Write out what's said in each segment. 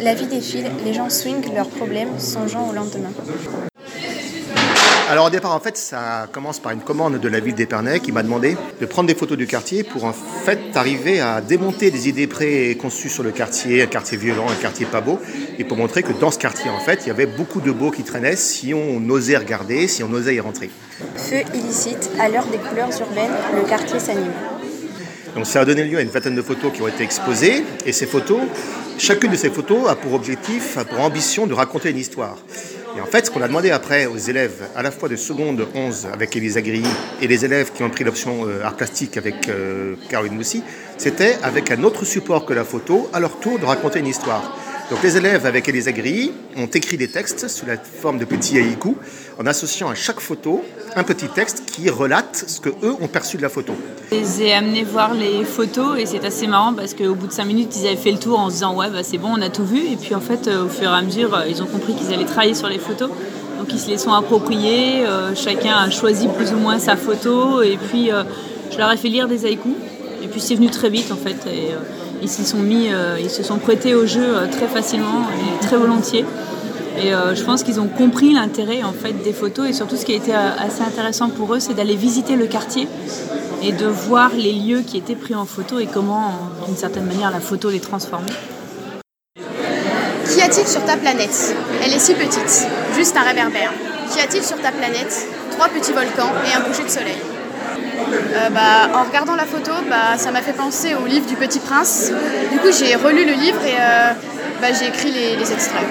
La vie défile, les gens swingent leurs problèmes, songeant au lendemain. Alors au départ, en fait, ça commence par une commande de la ville d'Épernay qui m'a demandé de prendre des photos du quartier pour en fait arriver à démonter des idées préconçues sur le quartier, un quartier violent, un quartier pas beau, et pour montrer que dans ce quartier, en fait, il y avait beaucoup de beaux qui traînaient si on osait regarder, si on osait y rentrer. Feu illicite, à l'heure des couleurs urbaines, le quartier s'anime. Donc ça a donné lieu à une vingtaine de photos qui ont été exposées, et ces photos, chacune de ces photos a pour objectif, a pour ambition de raconter une histoire. Et en fait, ce qu'on a demandé après aux élèves, à la fois de seconde 11 avec Elisa Grilly et les élèves qui ont pris l'option euh, art plastique avec euh, Caroline Moussy, c'était avec un autre support que la photo, à leur tour de raconter une histoire. Donc les élèves avec Elisa Grilly ont écrit des textes sous la forme de petits haïkus en associant à chaque photo un petit texte qui relate ce que eux ont perçu de la photo. Je les ai amenés voir les photos et c'est assez marrant parce qu'au bout de cinq minutes ils avaient fait le tour en se disant ouais bah, c'est bon on a tout vu. Et puis en fait euh, au fur et à mesure euh, ils ont compris qu'ils allaient travailler sur les photos. Donc ils se les sont appropriés, euh, chacun a choisi plus ou moins sa photo. Et puis je leur ai fait lire des haïkus et puis c'est venu très vite en fait et ils s'y sont mis, ils se sont prêtés au jeu très facilement et très volontiers. Et euh, je pense qu'ils ont compris l'intérêt en fait des photos et surtout ce qui a été euh, assez intéressant pour eux, c'est d'aller visiter le quartier et de voir les lieux qui étaient pris en photo et comment, d'une certaine manière, la photo les transformait. Qu'y a-t-il sur ta planète? Elle est si petite, juste un réverbère. Qu'y a-t-il sur ta planète? Trois petits volcans et un coucher de soleil. Euh, bah, en regardant la photo, bah, ça m'a fait penser au livre du Petit Prince. Du coup, j'ai relu le livre et bah, j'ai écrit les, extraits.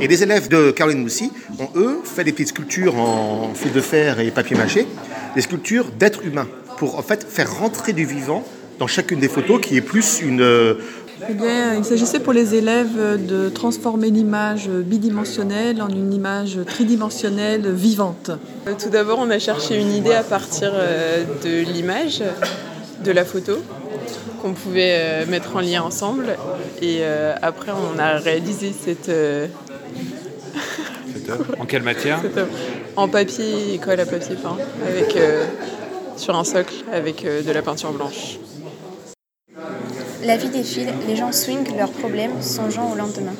Et les élèves de Caroline Moussy ont, eux, fait des petites sculptures en fil de fer et papier mâché, des sculptures d'êtres humains, pour faire rentrer du vivant dans chacune des photos qui est plus une... Euh, eh bien, il s'agissait pour les élèves de transformer l'image bidimensionnelle en une image tridimensionnelle vivante. Tout d'abord, on a cherché une idée à partir euh, de l'image, de la photo, qu'on pouvait euh, mettre en lien ensemble. Et après, on a réalisé cette, en quelle matière En papier, colle à papier peint, avec, euh, sur un socle avec euh, de la peinture blanche. La vie défile, les gens swingent leurs problèmes, songeant au lendemain.